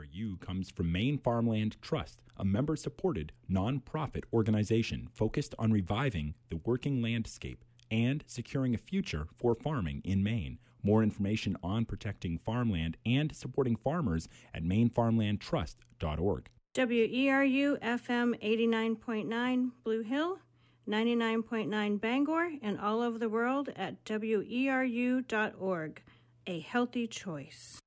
WERU comes from Maine Farmland Trust, a member supported nonprofit organization focused on reviving the working landscape and securing a future for farming in Maine. More information on protecting farmland and supporting farmers at mainefarmlandtrust.org. WERU FM 89.9 Blue Hill, 99.9 Bangor, and all over the world at WERU.org. A healthy choice.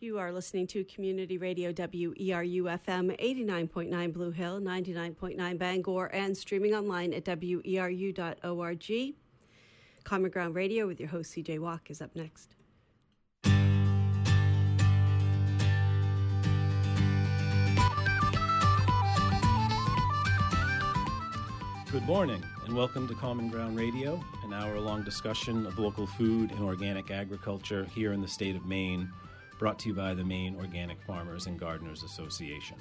You are listening to Community Radio WERU FM 89.9 Blue Hill, 99.9 Bangor, and streaming online at WERU.org. Common Ground Radio with your host CJ Walke is up next. Good morning, and welcome to Common Ground Radio, an hour long discussion of local food and organic agriculture here in the state of Maine, brought to you by the Maine Organic Farmers and Gardeners Association.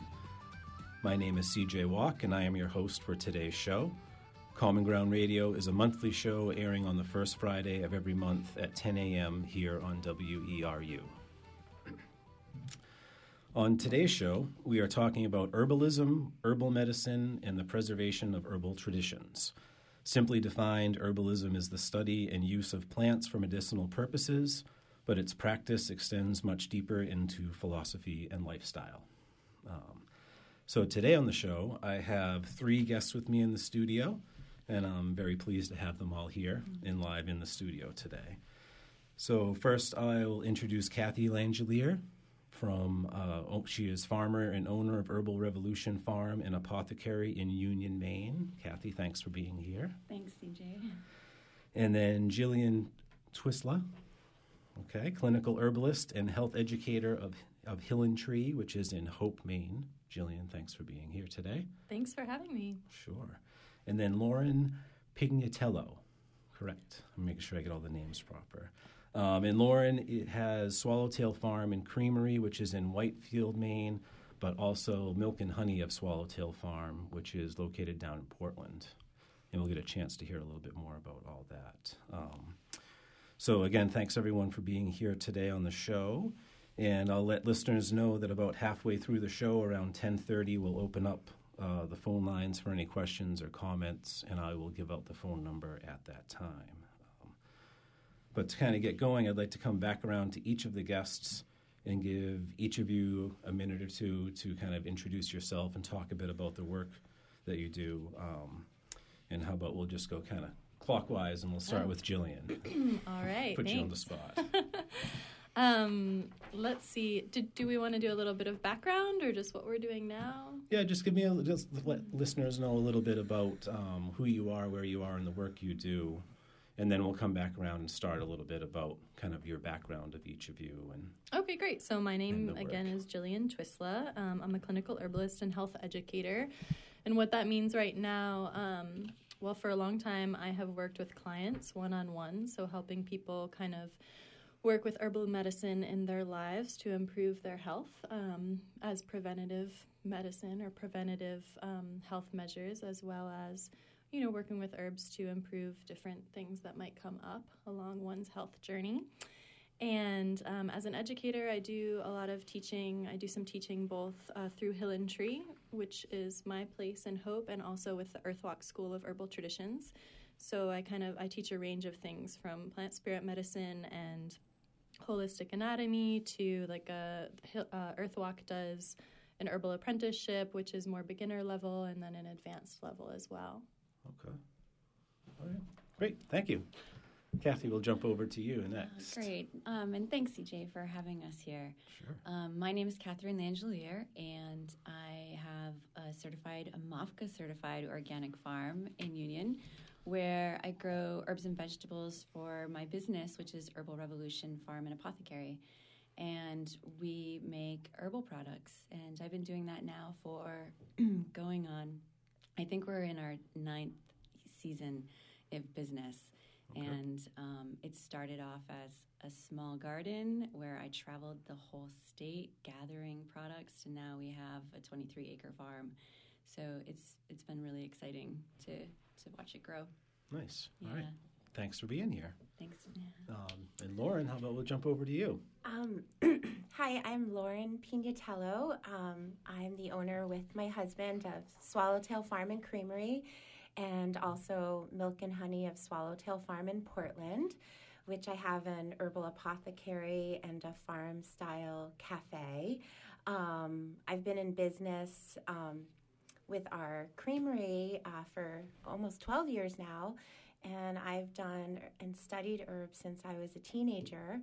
My name is CJ Walke, and I am your host for today's show. Common Ground Radio is a monthly show airing on the first Friday of every month at 10 a.m. here on WERU. On today's show, we are talking about herbalism, herbal medicine, and the preservation of herbal traditions. Simply defined, herbalism is the study and use of plants for medicinal purposes, but its practice extends much deeper into philosophy and lifestyle. Um, so, today on the show, I have three guests with me in the studio, and I'm very pleased to have them all here and live in the studio today. So, first, I'll introduce Kathy Langelier from uh, she is farmer and owner of Herbal Revolution Farm and Apothecary in Union, Maine. Kathy, thanks for being here. Thanks, CJ. And then Jillian Twisla, okay, clinical herbalist and health educator of of Hyllantree, which is in Hope, Maine. Jillian, thanks for being here today. Thanks for having me. Sure. And then Lauren Pignatello, correct. I'm making sure I get all the names proper. Um, in Lauren, it has Swallowtail Farm and Creamery, which is in Whitefield, Maine, but also Milk and Honey of Swallowtail Farm, which is located down in Portland. And we'll get a chance to hear a little bit more about all that. Um, so again, thanks everyone for being here today on the show. And I'll let listeners know that about halfway through the show, around 10:30, we'll open up uh, the phone lines for any questions or comments, and I will give out the phone number at that time. But to kind of get going, I'd like to come back around to each of the guests and give each of you a minute or two to kind of introduce yourself and talk a bit about the work that you do. Um, and how about we'll just go kind of clockwise and we'll start oh. with Jillian. All right. Put thanks. you on the spot. um, let's see. Do, do we want to do a little bit of background or just what we're doing now? Yeah, just give me a, just let listeners know a little bit about um, who you are, where you are, and the work you do, and then we'll come back around and start a little bit about kind of your background of each of you and okay great so my name again is jillian twisla um, i'm a clinical herbalist and health educator and what that means right now um, well for a long time i have worked with clients one-on-one so helping people kind of work with herbal medicine in their lives to improve their health um, as preventative medicine or preventative um, health measures as well as you know, working with herbs to improve different things that might come up along one's health journey. And um, as an educator, I do a lot of teaching. I do some teaching both uh, through Tree, which is my place in Hope, and also with the Earthwalk School of Herbal Traditions. So I kind of I teach a range of things from plant spirit medicine and holistic anatomy to like a uh, Earthwalk does an herbal apprenticeship, which is more beginner level, and then an advanced level as well. Okay. All right. Great. Thank you. Kathy, we'll jump over to you next. Uh, great. Um, and thanks, CJ, for having us here. Sure. Um, my name is Kathryn Langelier, and I have a certified, a MOFGA certified organic farm in Union where I grow herbs and vegetables for my business, which is Herbal Revolution Farm and Apothecary. And we make herbal products. And I've been doing that now for going on I think we're in our ninth season of business. Okay. And um, it started off as a small garden where I traveled the whole state gathering products, and now we have a 23 acre farm. So it's it's been really exciting to to watch it grow. Nice. Yeah. All right. Thanks for being here. Thanks. Um, and Lauren, how about we'll jump over to you? Um, Hi, I'm Lauren Pignatello. Um, I'm the owner with my husband of Swallowtail Farm and Creamery and also Milk and Honey of Swallowtail Farm in Portland, which I have an herbal apothecary and a farm style cafe. Um, I've been in business um, with our creamery uh, for almost 12 years now, and I've done and studied herbs since I was a teenager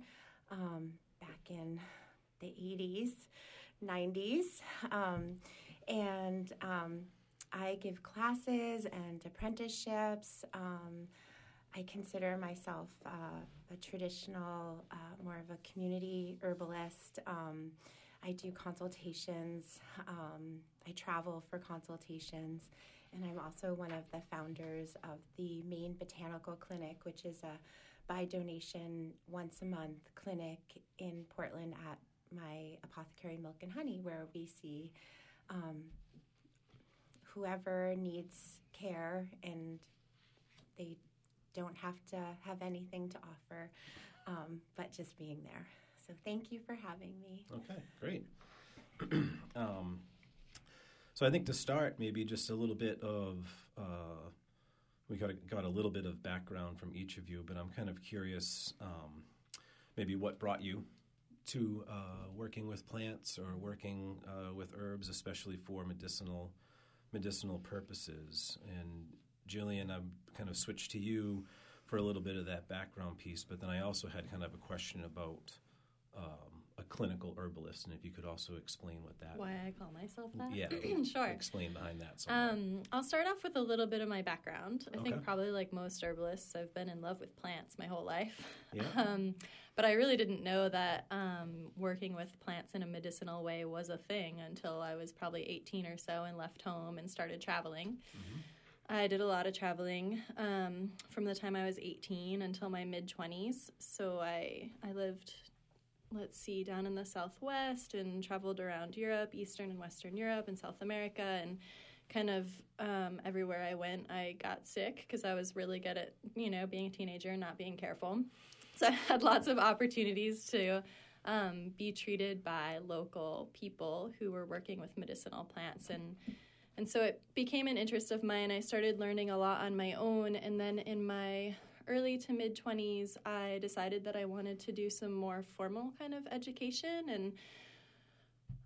um, back in the 80s, 90s. Um, and um, I give classes and apprenticeships. Um, I consider myself uh, a traditional, uh, more of a community herbalist. Um, I do consultations. Um, I travel for consultations. And I'm also one of the founders of the Maine Botanical Clinic, which is a by donation once a month clinic in Portland at my apothecary milk and honey where we see um, whoever needs care and they don't have to have anything to offer um, but just being there. So thank you for having me. Okay great. Um, so i think to start maybe just a little bit of uh, we got a, got a little bit of background from each of you but i'm kind of curious um, maybe what brought you to uh, working with plants or working uh, with herbs, especially for medicinal medicinal purposes. And Jillian, I'm kind of switched to you for a little bit of that background piece, but then I also had kind of a question about um, a clinical herbalist, and if you could also explain what that. Why I call myself that? Yeah, sure. Explain behind that. Um, I'll start off with a little bit of my background. I okay. think probably like most herbalists, I've been in love with plants my whole life. Yeah. um, but I really didn't know that um, working with plants in a medicinal way was a thing until I was probably 18 or so and left home and started traveling. Mm-hmm. I did a lot of traveling um, from the time I was 18 until my mid 20s. So I I lived, let's see, down in the Southwest and traveled around Europe, Eastern and Western Europe, and South America, and kind of um, everywhere I went, I got sick because I was really good at you know being a teenager and not being careful. So I had lots of opportunities to um, be treated by local people who were working with medicinal plants and and so it became an interest of mine. I started learning a lot on my own and then in my early to mid 20s I decided that I wanted to do some more formal kind of education and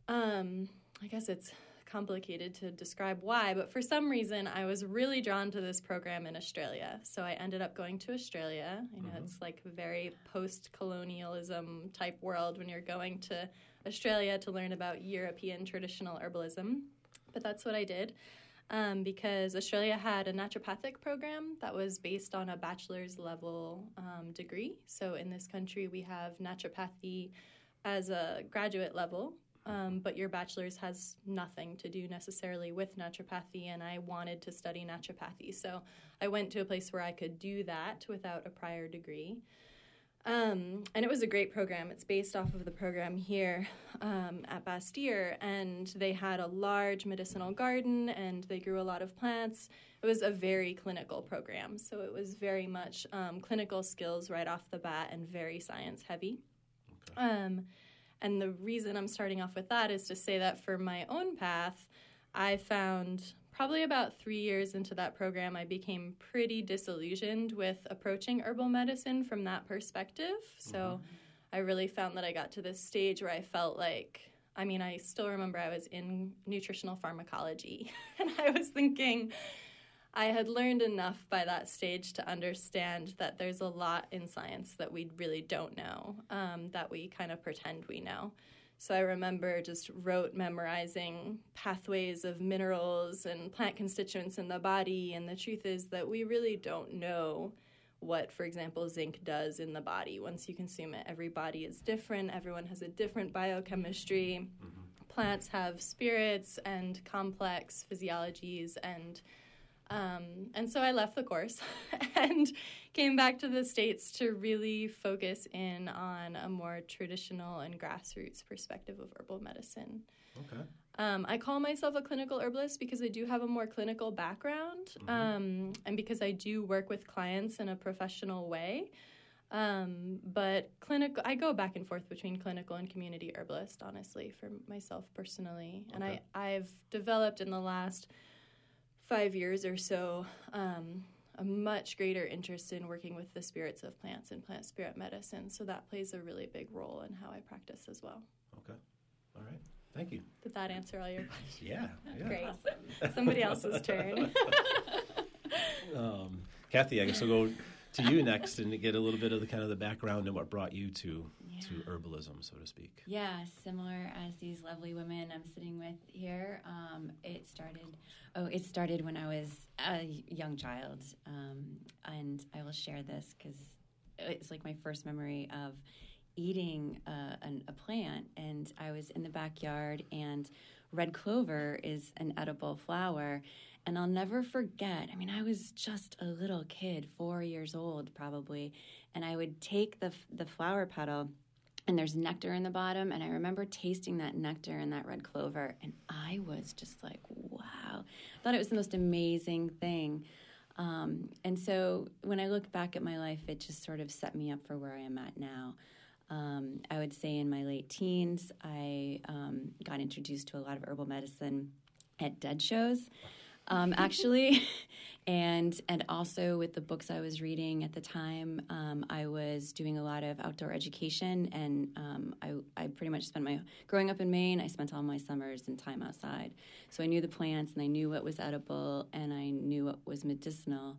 um, I guess it's complicated to describe why, but for some reason I was really drawn to this program in Australia. So I ended up going to Australia. You know, mm-hmm. it's like a very post colonialism type world when you're going to Australia to learn about European traditional herbalism. But that's what I did. Um, because Australia had a naturopathic program that was based on a bachelor's level um, degree. So in this country, we have naturopathy as a graduate level, um, but your bachelor's has nothing to do necessarily with naturopathy, and I wanted to study naturopathy. So I went to a place where I could do that without a prior degree. Um, and it was a great program. It's based off of the program here um, at Bastyr, and they had a large medicinal garden and they grew a lot of plants. It was a very clinical program, so it was very much um, clinical skills right off the bat and very science heavy. Okay. And the reason I'm starting off with that is to say that for my own path, I found probably about three years into that program, I became pretty disillusioned with approaching herbal medicine from that perspective. So mm-hmm. I really found that I got to this stage where I felt like, I mean, I still remember I was in nutritional pharmacology and I was thinking, I had learned enough by that stage to understand that there's a lot in science that we really don't know, um, that we kind of pretend we know. So I remember just rote memorizing pathways of minerals and plant constituents in the body. And the truth is that we really don't know what, for example, zinc does in the body once you consume it. Every body is different, everyone has a different biochemistry. Mm-hmm. Plants have spirits and complex physiologies and um, and so I left the course and came back to the States to really focus in on a more traditional and grassroots perspective of herbal medicine. Okay. Um, I call myself a clinical herbalist because I do have a more clinical background mm-hmm. um, and because I do work with clients in a professional way. Um, but clinical, I go back and forth between clinical and community herbalist, honestly, for myself personally. Okay. And I, I've developed in the last five years or so um, a much greater interest in working with the spirits of plants and plant spirit medicine. So that plays a really big role in how I practice as well. Okay. All right. Thank you. Did that answer all your questions? Yeah. yeah. Great. Awesome. Somebody else's turn. um, Kathy, I guess we'll go to you next and get a little bit of the kind of the background and what brought you to yeah. to herbalism, so to speak. Yeah, similar as these lovely women I'm sitting with here. Um, it started. Oh, it started when I was a young child, um, and I will share this because it's like my first memory of eating uh, an, a plant, and I was in the backyard, and red clover is an edible flower and I'll never forget. I mean, I was just a little kid, four years old probably, and I would take the the flower petal, and there's nectar in the bottom, and I remember tasting that nectar and that red clover, and I was just like, wow! I thought it was the most amazing thing. Um, and so when I look back at my life, it just sort of set me up for where I am at now. Um, I would say in my late teens, I um, got introduced to a lot of herbal medicine at dead shows um, actually. and and also with the books I was reading at the time, um, I was doing a lot of outdoor education, and um, I I pretty much spent my growing up in Maine. I spent all my summers and time outside, so I knew the plants and I knew what was edible and I knew what was medicinal.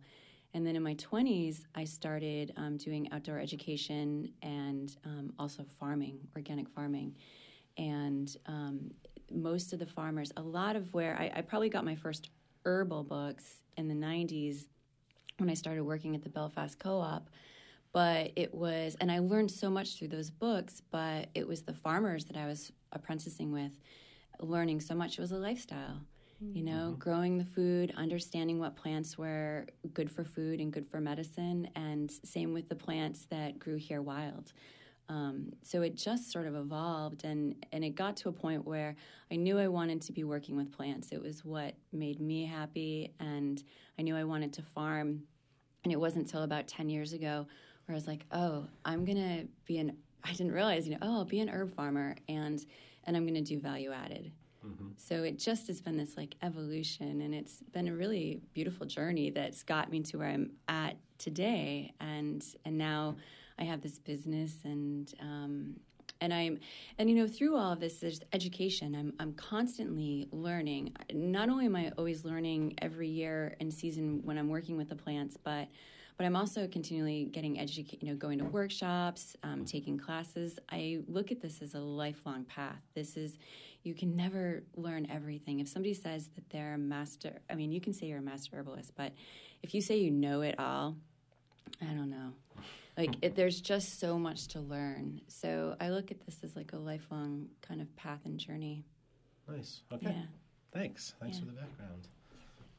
And then in my 20s, I started um, doing outdoor education and um, also farming, organic farming. And um, most of the farmers, a lot of where I, I probably got my first herbal books in the 90s when I started working at the Belfast Co op. But it was, and I learned so much through those books, but it was the farmers that I was apprenticing with, learning so much. It was a lifestyle, mm-hmm. you know, growing the food, understanding what plants were good for food and good for medicine, and same with the plants that grew here wild. Um, so it just sort of evolved, and and it got to a point where I knew I wanted to be working with plants. It was what made me happy, and I knew I wanted to farm. And it wasn't until about ten years ago where I was like, oh, I'm gonna be an. I didn't realize, you know, oh, I'll be an herb farmer, and and I'm gonna do value added. Mm-hmm. So it just has been this like evolution, and it's been a really beautiful journey that's got me to where I'm at today, and and now I have this business and um, and I'm and you know through all of this there's education. I'm I'm constantly learning. Not only am I always learning every year and season when I'm working with the plants but but I'm also continually getting educated you know going to workshops um, taking classes. I look at this as a lifelong path. This is you can never learn everything. If somebody says that they're a master I mean you can say you're a master herbalist but if you say you know it all I don't know like it, there's just so much to learn. So I look at this as like a lifelong kind of path and journey. Nice. Okay. Yeah. Thanks. Thanks yeah. for the background.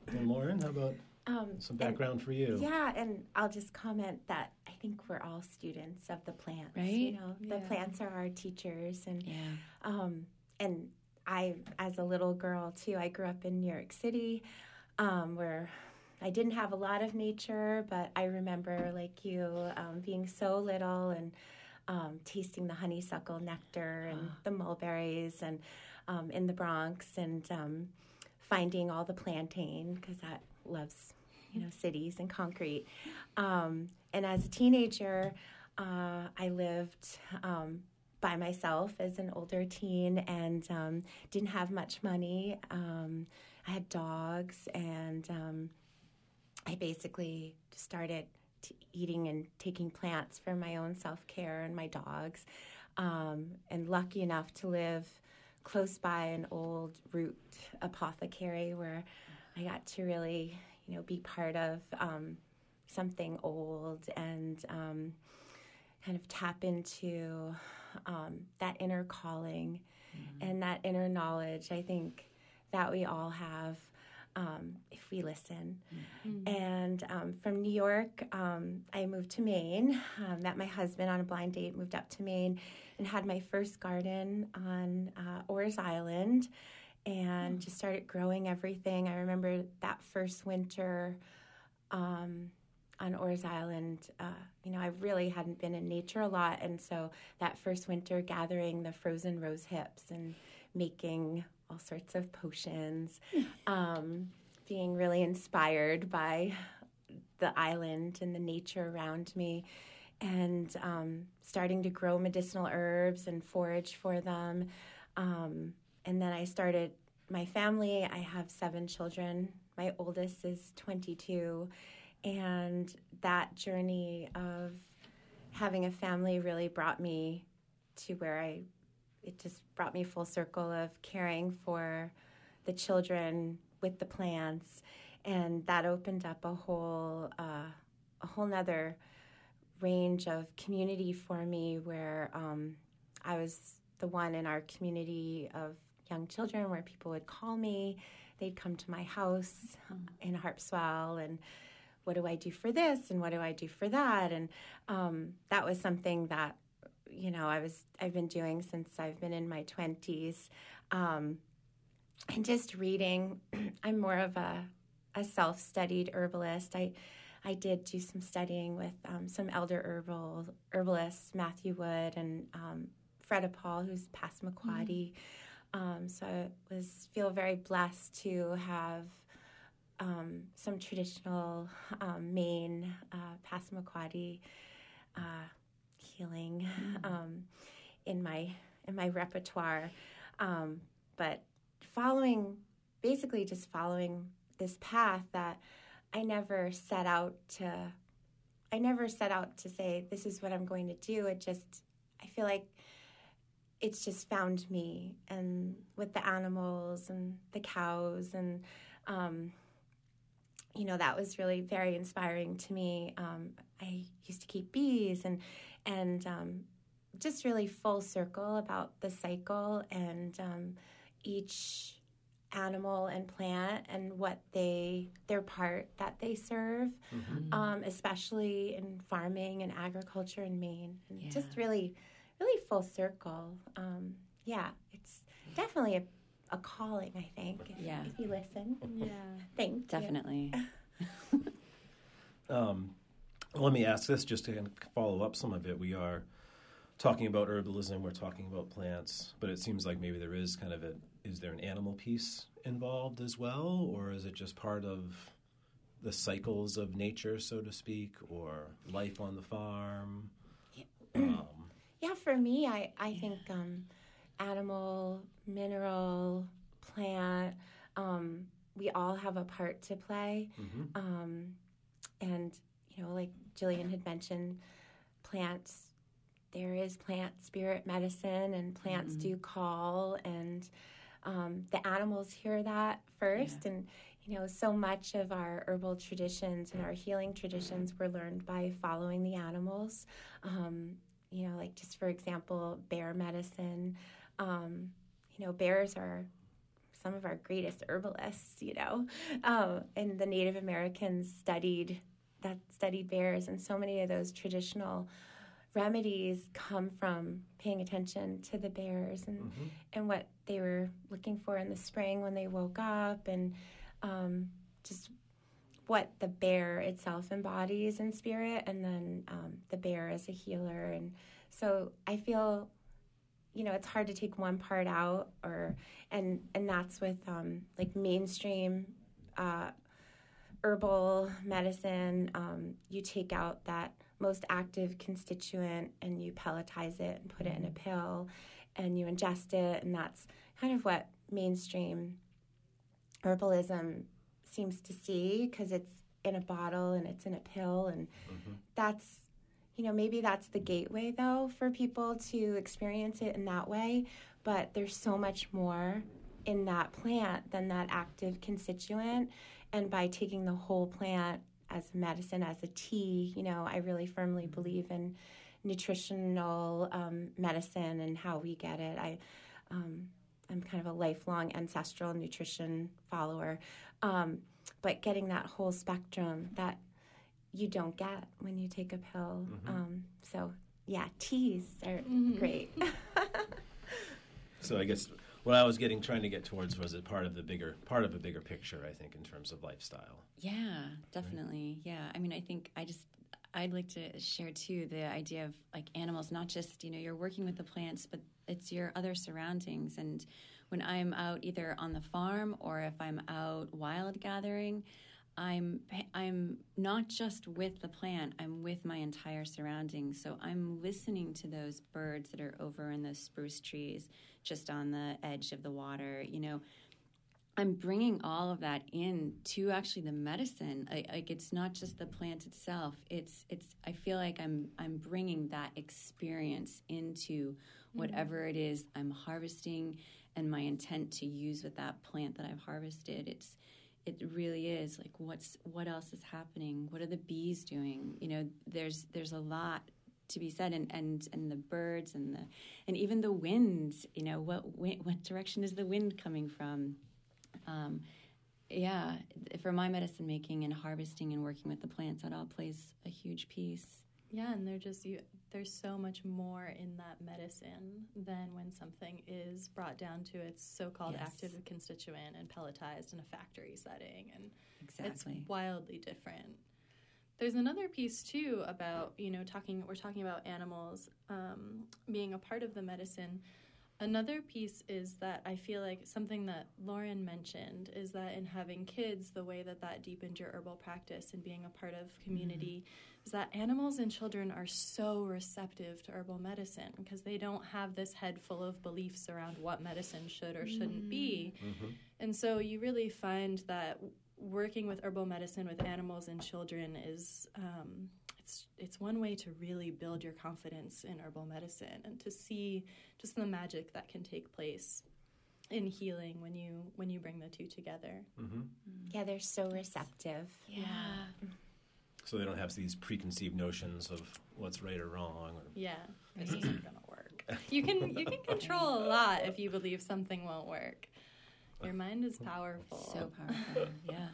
And Lauren, how about um, some background and, for you? Yeah, and I'll just comment that I think we're all students of the plants. Right. You know, yeah. the plants are our teachers, and yeah. um, and I, as a little girl too, I grew up in New York City, um, where I didn't have a lot of nature, but I remember, like you, um, being so little and um, tasting the honeysuckle nectar and the mulberries, and um, in the Bronx, and um, finding all the plantain because that loves, you know, cities and concrete. Um, and as a teenager, uh, I lived um, by myself as an older teen and um, didn't have much money. Um, I had dogs and um, I basically started eating and taking plants for my own self care and my dogs. Um, and lucky enough to live close by an old root apothecary where I got to really, you know, be part of um, something old and um, kind of tap into um, that inner calling mm-hmm. and that inner knowledge. I think that we all have um, if we listen. Mm-hmm. And um, from New York, um, I moved to Maine, um, met my husband on a blind date, moved up to Maine, and had my first garden on uh, Orr's Island and just started growing everything. I remember that first winter um, on Orr's Island, uh, you know, I really hadn't been in nature a lot, and so that first winter, gathering the frozen rose hips and making all sorts of potions, um, being really inspired by the island and the nature around me, and um, starting to grow medicinal herbs and forage for them. Um, and then I started my family. I have seven children. My oldest is 22. And that journey of having a family really brought me to where I, it just brought me full circle of caring for the children with the plants. And that opened up a whole, uh, a whole nother range of community for me where um, I was the one in our community of young children where people would call me. They'd come to my house in Harpswell and what do I do for this and what do I do for that? And um, that was something that you know I was I've been doing since I've been in my twenties, um, and just reading. I'm more of a a self studied herbalist. I I did do some studying with um, some elder herbal herbalists, Matthew Wood and um, Freda Paul, who's Passamaquoddy. Mm-hmm. Um, so I was feel very blessed to have um, some traditional um, Maine uh, Passamaquoddy uh, healing mm-hmm. um, in my in my repertoire, um, but following basically just following this path that I never set out to. I never set out to say this is what I'm going to do. It just I feel like it's just found me and with the animals and the cows and um, you know that was really very inspiring to me. Um, I used to keep bees and and um, just really full circle about the cycle and um, each animal and plant and what they their part that they serve, mm-hmm. Um, especially in farming and agriculture in Maine, and yeah. just really really full circle. Um, yeah, it's definitely a a calling, I think. If, yeah. If you listen. Yeah. Thank Definitely. um, let me ask this just to follow up some of it. We are talking about herbalism, we're talking about plants, but it seems like maybe there is kind of a is there an animal piece involved as well, or is it just part of the cycles of nature, so to speak, or life on the farm? Yeah, um, yeah for me, I, I think um, animal, mineral, plant, um, we all have a part to play. Mm-hmm. Um, and, you know, like Jillian had mentioned, plants, there is plant spirit medicine, and plants mm-hmm. do call, and um, the animals hear that first. Yeah. And, you know, so much of our herbal traditions and our healing traditions were learned by following the animals. Um, you know, like just for example, bear medicine. Um, you know, bears are some of our greatest herbalists, you know, um, and the Native Americans studied that studied bears, and so many of those traditional remedies come from paying attention to the bears and mm-hmm. and what they were looking for in the spring when they woke up, and um, just what the bear itself embodies in spirit, and then um, the bear as a healer, and so I feel you know it's hard to take one part out or and and that's with um, like mainstream uh, herbal medicine um, you take out that most active constituent and you pelletize it and put it in a pill and you ingest it and that's kind of what mainstream herbalism seems to see because it's in a bottle and it's in a pill and mm-hmm. that's you know, maybe that's the gateway though for people to experience it in that way. But there's so much more in that plant than that active constituent. And by taking the whole plant as medicine, as a tea, you know, I really firmly believe in nutritional um, medicine and how we get it. I, um, I'm kind of a lifelong ancestral nutrition follower. Um, but getting that whole spectrum, that you don't get when you take a pill. Mm-hmm. Um, so yeah, teas are mm-hmm. great. so I guess what I was getting trying to get towards was it part of the bigger part of a bigger picture. I think in terms of lifestyle. Yeah, definitely. Right. Yeah, I mean, I think I just I'd like to share too the idea of like animals, not just you know you're working with the plants, but it's your other surroundings. And when I'm out either on the farm or if I'm out wild gathering, I'm I'm not just with the plant, I'm with my entire surroundings. So I'm listening to those birds that are over in those spruce trees just on the edge of the water, you know. I'm bringing all of that in to actually the medicine. I, like it's not just the plant itself. It's it's. I feel like I'm I'm bringing that experience into mm-hmm. whatever mm-hmm. it is I'm harvesting, and my intent to use with that plant that I've harvested. It's it really is like what's what else is happening? What are the bees doing? You know there's there's a lot to be said and and and the birds and the and even the winds you know what what direction is the wind coming from? Um, yeah for my medicine making and harvesting and working with the plants that all plays a huge piece. Yeah, and they're just you, there's so much more in that medicine than when something is brought down to its so-called yes. active constituent and pelletized in a factory setting, and exactly. it's wildly different. There's another piece too about you know talking. We're talking about animals um, being a part of the medicine. Another piece is that I feel like something that Lauren mentioned is that in having kids, the way that that deepened your herbal practice and being a part of community. Mm-hmm is that animals and children are so receptive to herbal medicine because they don't have this head full of beliefs around what medicine should or shouldn't be. Mm-hmm. And so you really find that working with herbal medicine with animals and children is um, it's it's one way to really build your confidence in herbal medicine and to see just the magic that can take place in healing when you when you bring the two together. Mm-hmm. Yeah, they're so receptive. Yeah. yeah so they don't have these preconceived notions of what's right or wrong. Or yeah, this isn't going to work. You can you can control a lot if you believe something won't work. Your mind is powerful. So powerful. Yeah.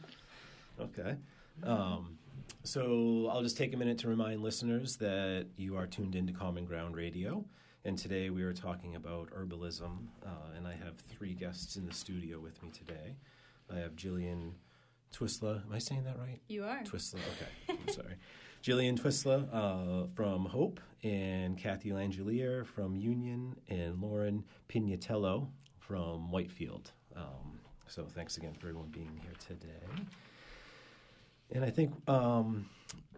Okay. Um, so I'll just take a minute to remind listeners that you are tuned into Common Ground Radio. And today we are talking about herbalism. Uh, and I have three guests in the studio with me today. I have Jillian Twisla. Am I saying that right? You are. Twisla. Okay. I'm sorry. Jillian Twisla uh, from Hope and Kathy Langelier from Union and Lauren Pignatello from Whitefield. Um, so thanks again for everyone being here today. And I think um,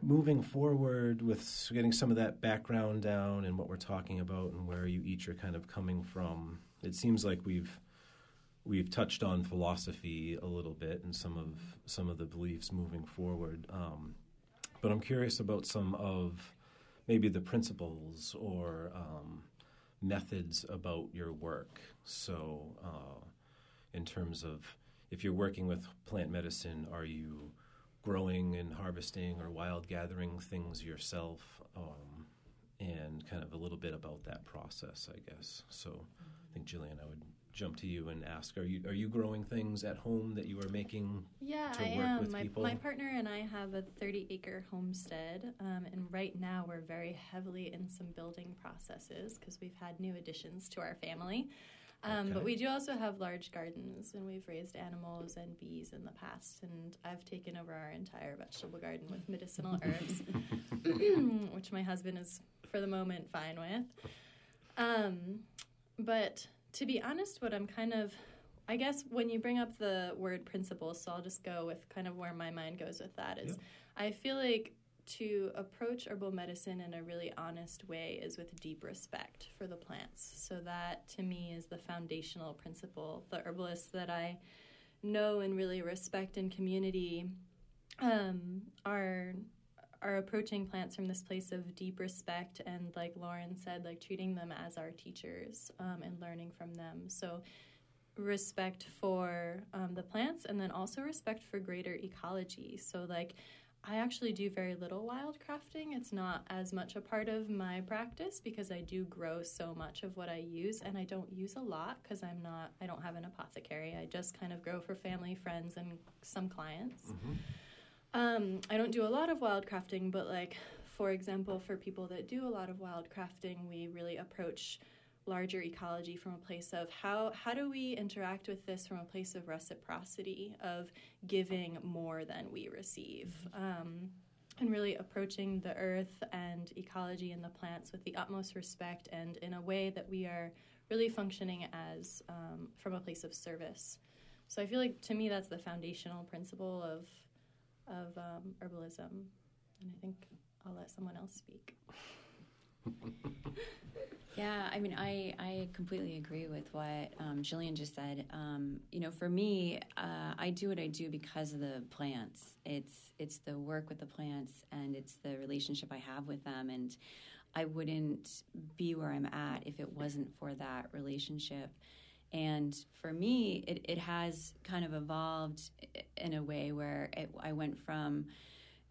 moving forward with getting some of that background down and what we're talking about and where you each are kind of coming from, it seems like we've we've touched on philosophy a little bit and some of some of the beliefs moving forward. Um, but I'm curious about some of maybe the principles or um, methods about your work. So, uh, in terms of if you're working with plant medicine, are you growing and harvesting or wild gathering things yourself? Um, and kind of a little bit about that process, I guess. So, I think Jillian, I would jump to you and ask: Are you are you growing things at home that you are making? Yeah, I am. My, my, partner and I have a 30 acre homestead, um, and right now we're very heavily in some building processes because we've had new additions to our family. Um, okay. But we do also have large gardens, and we've raised animals and bees in the past. And I've taken over our entire vegetable garden with medicinal herbs, which my husband is, for the moment, fine with. Um, but to be honest, what I'm kind of, I guess, when you bring up the word principles, so I'll just go with kind of where my mind goes with that is I feel like to approach herbal medicine in a really honest way is with deep respect for the plants. So that to me is the foundational principle. The herbalists that I know and really respect in community um, are are approaching plants from this place of deep respect and like lauren said like treating them as our teachers um, and learning from them so respect for um, the plants and then also respect for greater ecology so like I actually do very little wild crafting. It's not as much a part of my practice because I do grow so much of what I use and I don't use a lot because I'm not I don't have an apothecary. I just kind of grow for family, friends and some clients. Mm-hmm. Um, I don't do a lot of wild crafting, but like for example, for people that do a lot of wild crafting, we really approach larger ecology from a place of how how do we interact with this from a place of reciprocity of giving more than we receive um, and really approaching the earth and ecology and the plants with the utmost respect and in a way that we are really functioning as um, from a place of service. So i feel like to me that's the foundational principle of of um, herbalism. And i think i'll let someone else speak Yeah, I mean, I, I completely agree with what um, Jillian just said. Um, you know, for me, uh, I do what I do because of the plants. It's it's the work with the plants and it's the relationship I have with them. And I wouldn't be where I'm at if it wasn't for that relationship. And for me, it, it has kind of evolved in a way where it, I went from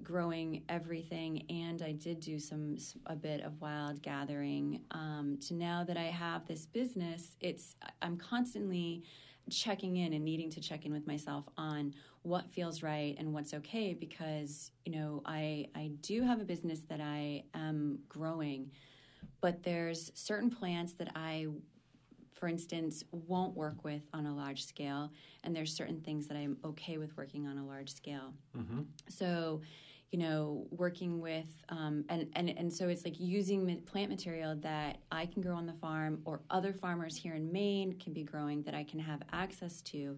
growing everything and i did do some a bit of wild gathering um, to now that i have this business it's i'm constantly checking in and needing to check in with myself on what feels right and what's okay because you know i i do have a business that i am growing but there's certain plants that i for instance, won't work with on a large scale, and there's certain things that I'm okay with working on a large scale. Mm-hmm. So, you know, working with, um, and, and, and so it's like using plant material that I can grow on the farm or other farmers here in Maine can be growing that I can have access to.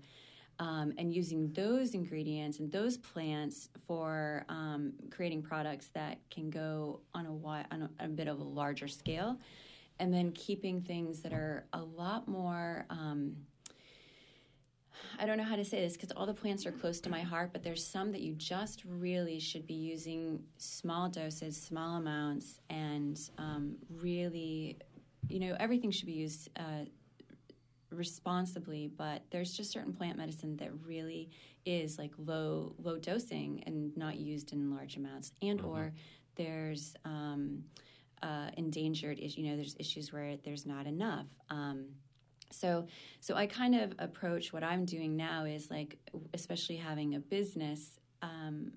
Um, and using those ingredients and those plants for um, creating products that can go on a, on a, a, bit of a larger scale, and then keeping things that are a lot more um, I don't know how to say this because all the plants are close to my heart, but there's some that you just really should be using small doses, small amounts, and um, really, you know, everything should be used uh, responsibly. But there's just certain plant medicine that really is like low low dosing and not used in large amounts, and mm-hmm. or there's um, uh, endangered. You know, there's issues where there's not enough. Um, so so i kind of approach what i'm doing now is like especially having a business um,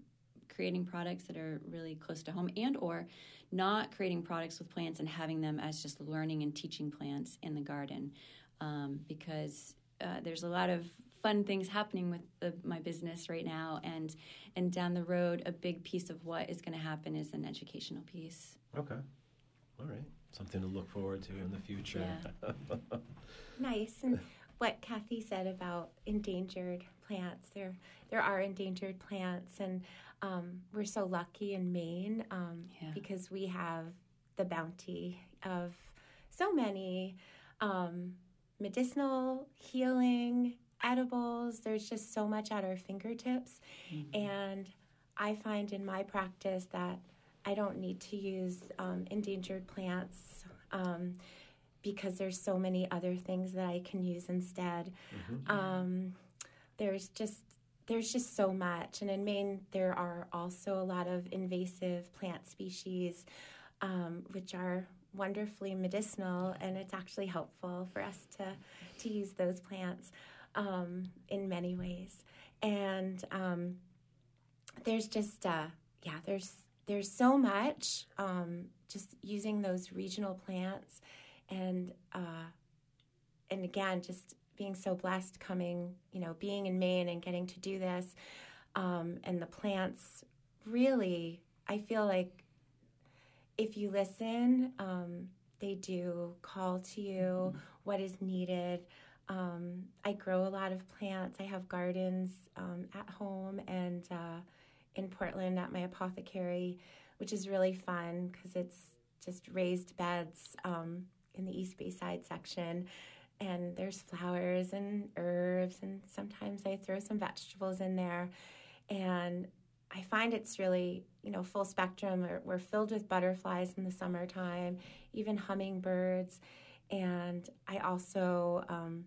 creating products that are really close to home and or not creating products with plants and having them as just learning and teaching plants in the garden um, because uh, there's a lot of fun things happening with the, my business right now and and down the road a big piece of what is going to happen is an educational piece. Okay. All right something to look forward to in the future. Yeah. nice. And what Kathy said about endangered plants, there there are endangered plants, and um, we're so lucky in Maine um, yeah. because we have the bounty of so many um, medicinal, healing, edibles. There's just so much at our fingertips, mm-hmm. and I find in my practice that I don't need to use um, endangered plants um, because there's so many other things that I can use instead. Mm-hmm. Um, there's just there's just so much, and in Maine there are also a lot of invasive plant species, um, which are wonderfully medicinal, and it's actually helpful for us to to use those plants um, in many ways. And um, there's just uh, yeah, there's there's so much um, just using those regional plants and uh, and again just being so blessed coming you know being in maine and getting to do this um, and the plants really i feel like if you listen um, they do call to you mm-hmm. what is needed um, i grow a lot of plants i have gardens um, at home and uh, in Portland at my apothecary, which is really fun because it's just raised beds um, in the East Bayside section. And there's flowers and herbs, and sometimes I throw some vegetables in there. And I find it's really, you know, full spectrum. We're, we're filled with butterflies in the summertime, even hummingbirds. And I also, um,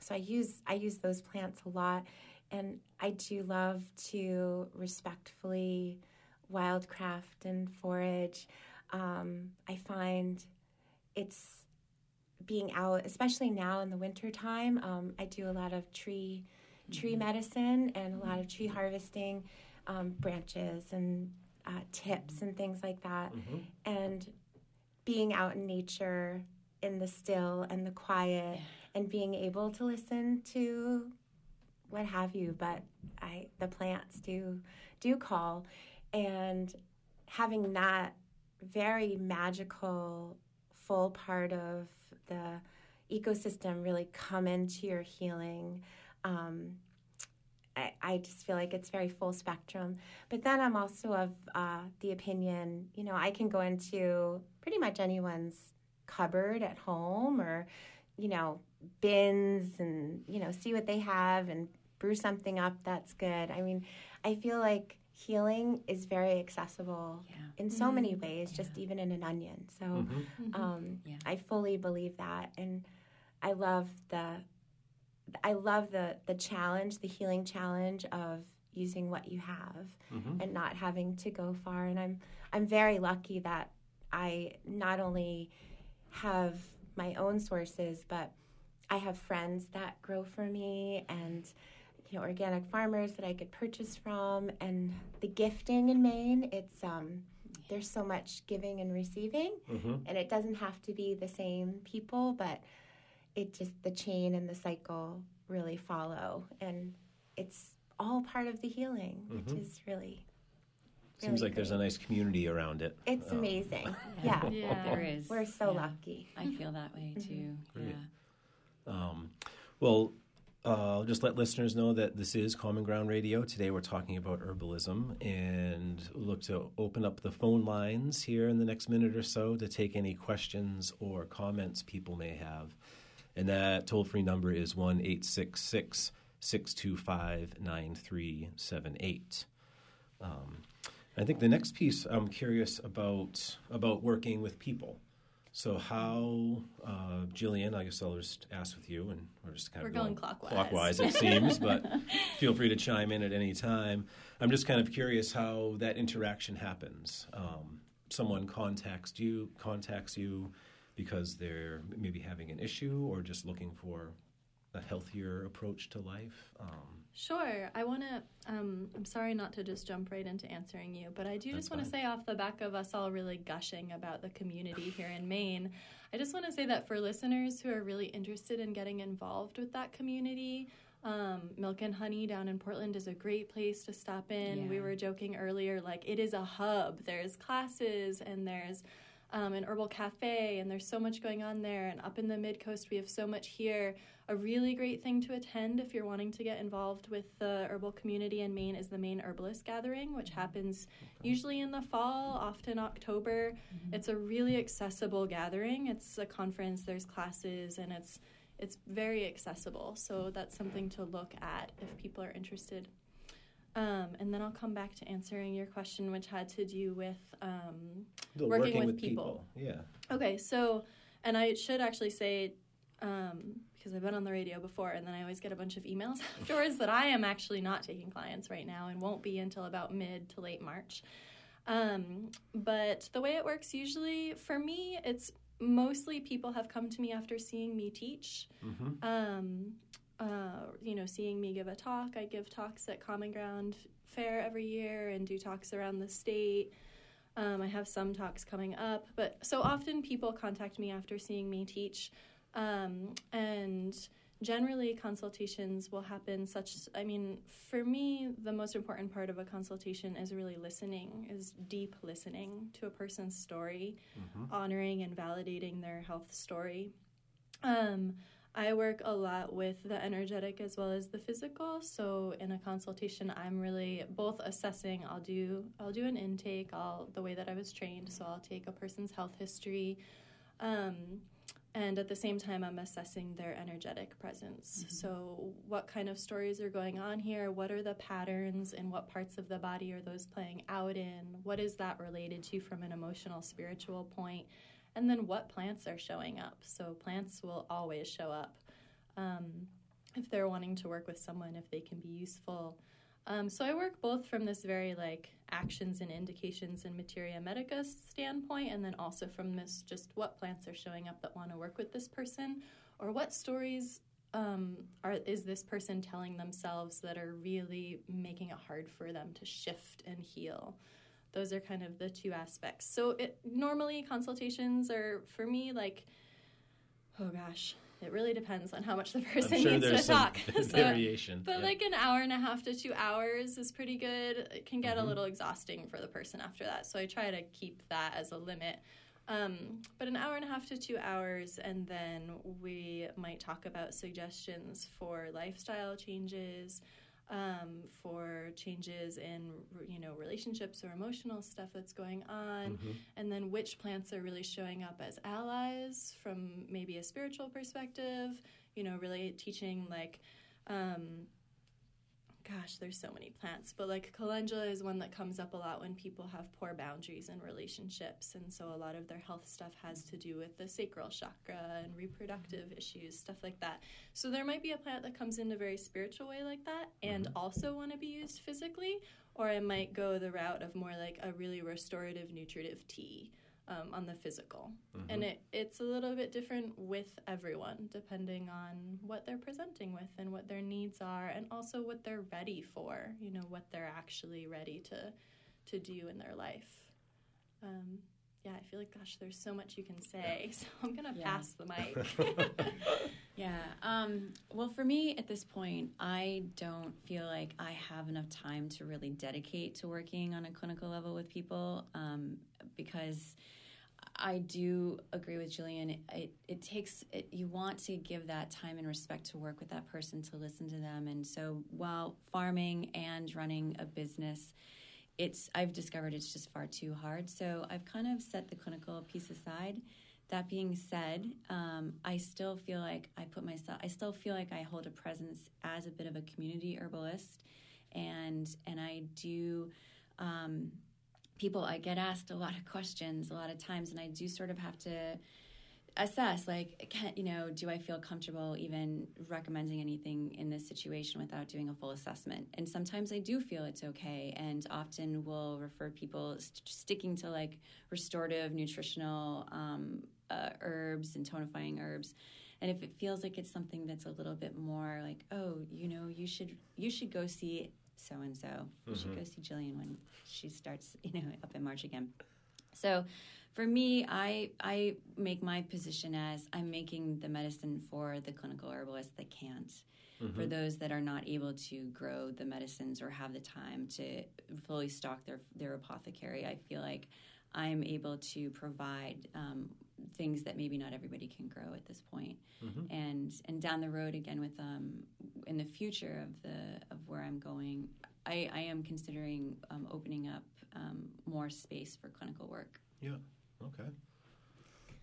so I use I use those plants a lot and I do love to respectfully wildcraft and forage. Um, I find it's being out, especially now in the winter time. Um, I do a lot of tree tree mm-hmm. medicine and a lot of tree harvesting, um, branches and uh, tips and things like that. Mm-hmm. And being out in nature in the still and the quiet and being able to listen to what have you but i the plants do do call and having that very magical full part of the ecosystem really come into your healing um, I, I, just feel like it's very full spectrum. But then I'm also of uh, the opinion, you know, I can go into pretty much anyone's cupboard at home or, you know, bins and, you know, see what they have and brew something up that's good. I mean, I feel like healing is very accessible yeah. in so mm-hmm. many ways, yeah. just even in an onion. So mm-hmm. mm-hmm. um, yeah. I fully believe that. And I love the I love the the challenge, the healing challenge of using what you have mm-hmm. and not having to go far. And I'm I'm very lucky that I not only have my own sources, but I have friends that grow for me and you know organic farmers that I could purchase from and the gifting in Maine it's um there's so much giving and receiving mm-hmm. and it doesn't have to be the same people but it just the chain and the cycle really follow and it's all part of the healing mm-hmm. which is really Seems like great. there's a nice community around it. It's um, amazing. Yeah. yeah. there is. We're so yeah. lucky. I feel that way too. Mm-hmm. Yeah. Um, well, uh, I'll just let listeners know that this is Common Ground Radio. Today we're talking about herbalism and look to open up the phone lines here in the next minute or so to take any questions or comments people may have. And that toll free number is 1 866 625 9378. Um, I think the next piece I'm curious about about working with people. So how, uh, Jillian? I guess I'll just ask with you, and we're just kind we're of going, going clockwise. Clockwise, it seems, but feel free to chime in at any time. I'm just kind of curious how that interaction happens. Um, someone contacts you, contacts you because they're maybe having an issue or just looking for a healthier approach to life. Um, Sure. I want to. Um, I'm sorry not to just jump right into answering you, but I do just want to say off the back of us all really gushing about the community here in Maine, I just want to say that for listeners who are really interested in getting involved with that community, um, Milk and Honey down in Portland is a great place to stop in. Yeah. We were joking earlier, like it is a hub. There's classes and there's um, an herbal cafe, and there's so much going on there. And up in the mid coast, we have so much here. A really great thing to attend if you're wanting to get involved with the herbal community in Maine is the Maine Herbalist Gathering, which happens okay. usually in the fall, often October. Mm-hmm. It's a really accessible gathering. It's a conference, there's classes, and it's it's very accessible. So that's something to look at if people are interested. Um, and then I'll come back to answering your question, which had to do with um, working, working, with, with people. people. Yeah. Okay, so, and I should actually say, um, because I've been on the radio before, and then I always get a bunch of emails afterwards that I am actually not taking clients right now and won't be until about mid to late March. Um, but the way it works usually for me, it's mostly people have come to me after seeing me teach. Mm-hmm. Um, uh, you know, seeing me give a talk. I give talks at Common Ground Fair every year and do talks around the state. Um, I have some talks coming up, but so often people contact me after seeing me teach. Um, and generally, consultations will happen such, I mean, for me, the most important part of a consultation is really listening, is deep listening to a person's story, mm-hmm. honoring and validating their health story. Um, I work a lot with the energetic as well as the physical. So in a consultation, I'm really both assessing. I'll do I'll do an intake. I'll the way that I was trained. So I'll take a person's health history, um, and at the same time, I'm assessing their energetic presence. Mm-hmm. So what kind of stories are going on here? What are the patterns, and what parts of the body are those playing out in? What is that related to from an emotional, spiritual point? and then what plants are showing up. So plants will always show up um, if they're wanting to work with someone, if they can be useful. Um, so I work both from this very like actions and indications and materia medica standpoint, and then also from this just what plants are showing up that want to work with this person, or what stories um, are is this person telling themselves that are really making it hard for them to shift and heal those are kind of the two aspects. So it, normally consultations are for me like Oh gosh, it really depends on how much the person sure needs to talk. so, variation, but yeah. like an hour and a half to two hours is pretty good. It can get mm-hmm. a little exhausting for the person after that, so I try to keep that as a limit. Um, but an hour and a half to two hours, and then we might talk about suggestions for lifestyle changes, um, for changes in you know relationships or emotional stuff that's going on, mm-hmm. and then which plants are really showing up as allies from maybe a spiritual perspective. You know, really teaching like um, gosh, there's so many plants, but like calendula is one that comes up a lot when people have poor boundaries in relationships. And so a lot of their health stuff has to do with the sacral chakra and reproductive issues, stuff like that. So there might be a plant that comes in a very spiritual way like that and mm-hmm. also want to be used physically, or I might go the route of more like a really restorative, nutritive tea um, on the physical. Mm-hmm. And it, it's a little bit different with everyone, depending on what they're presenting with and what their needs are, and also what they're ready for, you know, what they're actually ready to, to do in their life. Um, yeah, I feel like, gosh, there's so much you can say, so I'm going to yeah. pass the mic. yeah. Um, well, for me at this point, I don't feel like I have enough time to really dedicate to working on a clinical level with people um, because I do agree with Jillian. It, it takes, it, you want to give that time and respect to work with that person, to listen to them. And so while farming and running a business, it's, I've discovered it's just far too hard. So I've kind of set the clinical piece aside. That being said, um, I still feel like I put myself, I still feel like I hold a presence as a bit of a community herbalist. And, and I do, um, people I get asked a lot of questions a lot of times, and I do sort of have to assess like can, you know do i feel comfortable even recommending anything in this situation without doing a full assessment? And sometimes i do feel it's okay and often will refer people st- sticking to like restorative nutritional um, uh, herbs and tonifying herbs. And if it feels like it's something that's a little bit more like oh you know you should you should go see so and so. You should go see Jillian when she starts, you know, up in March again. So for me, I I make my position as I'm making the medicine for the clinical herbalist that can't. Mm-hmm. For those that are not able to grow the medicines or have the time to fully stock their their apothecary, I feel like I'm able to provide um, things that maybe not everybody can grow at this point. Mm-hmm. And and down the road again with um, in the future of the of where I'm going, I, I am considering um, opening up um, more space for clinical work. Yeah. Okay.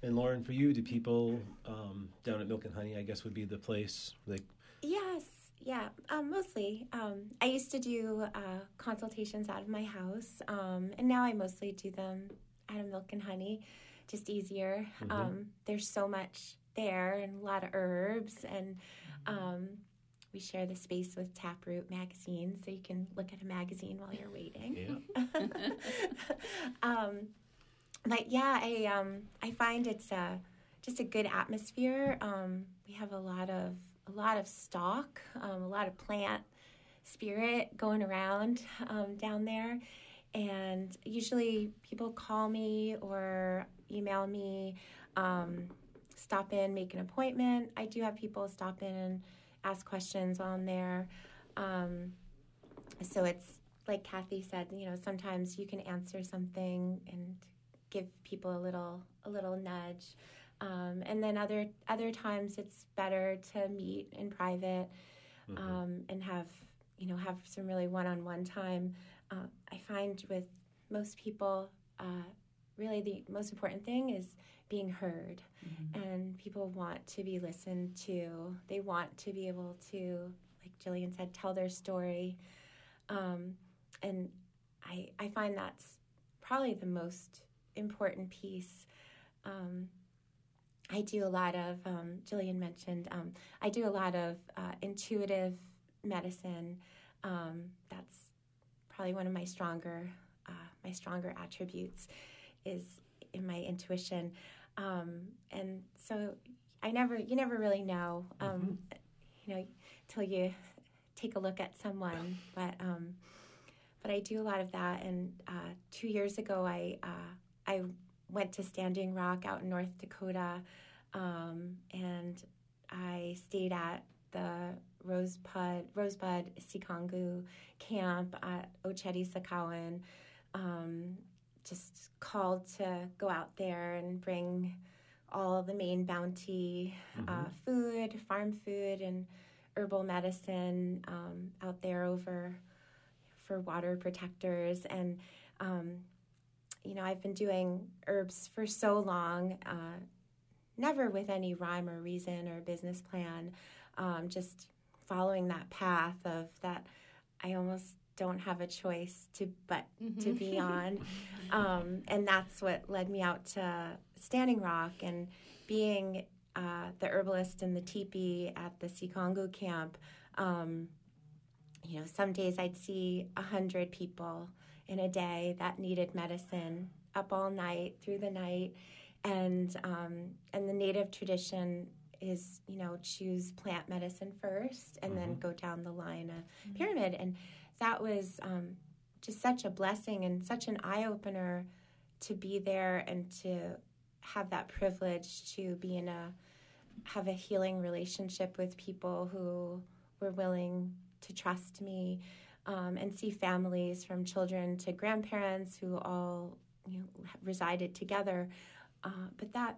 And Lauren, for you, do people um, down at Milk and Honey, I guess, would be the place like? Yes. Yeah, um, mostly. Um, I used to do uh, consultations out of my house, um, and now I mostly do them out of Milk and Honey just easier. Mm-hmm. Um, there's so much there and a lot of herbs, and um, we share the space with Taproot magazine, so you can look at a magazine while you're waiting. Yeah. um, but yeah, I um, I find it's a, just a good atmosphere. Um, we have a lot of a lot of stock, um, a lot of plant spirit going around um, down there. And usually people call me or email me, um, stop in, make an appointment. I do have people stop in and ask questions while I'm there. Um, so it's like Kathy said, you know, sometimes you can answer something and give people a little a little nudge. Um, and then other other times it's better to meet in private mm-hmm. um, and have you know have some really one-on-one time. Uh, I find with most people, uh, really the most important thing is being heard. Mm-hmm. and people want to be listened to. They want to be able to like jillian said tell their story. Um, and I, I find that's probably the most important piece. Um, i do a lot of um, jillian mentioned um, i do a lot of uh, intuitive medicine. Um, that's probably one of my stronger uh, my stronger attributes is in my intuition. Um, and so I never, you never really know, um, mm-hmm. you know, till you take a look at someone. But, um, but I do a lot of that. And uh, two years ago, I, uh, I went to Standing Rock out in North Dakota um, and I stayed at the Rosebud Rosebud Sicangu camp at Oceti Sakowin. Um, just called to go out there and bring all the Maine bounty uh, mm-hmm. uh, food, farm food, and herbal medicine um, out there over for water protectors. And, um, you know, I've been doing herbs for so long, uh, never with any rhyme or reason or business plan, um, just following that path of that I almost don't have a choice to but mm-hmm. to be on um, and that's what led me out to standing rock and being uh, the herbalist in the teepee at the sicangu camp um, you know some days i'd see a hundred people in a day that needed medicine up all night through the night and um, and the native tradition is you know choose plant medicine first and mm-hmm. then go down the line of mm-hmm. pyramid and that was um, just such a blessing and such an eye opener to be there and to have that privilege to be in a have a healing relationship with people who were willing to trust me um, and see families from children to grandparents who all you know, resided together. Uh, but that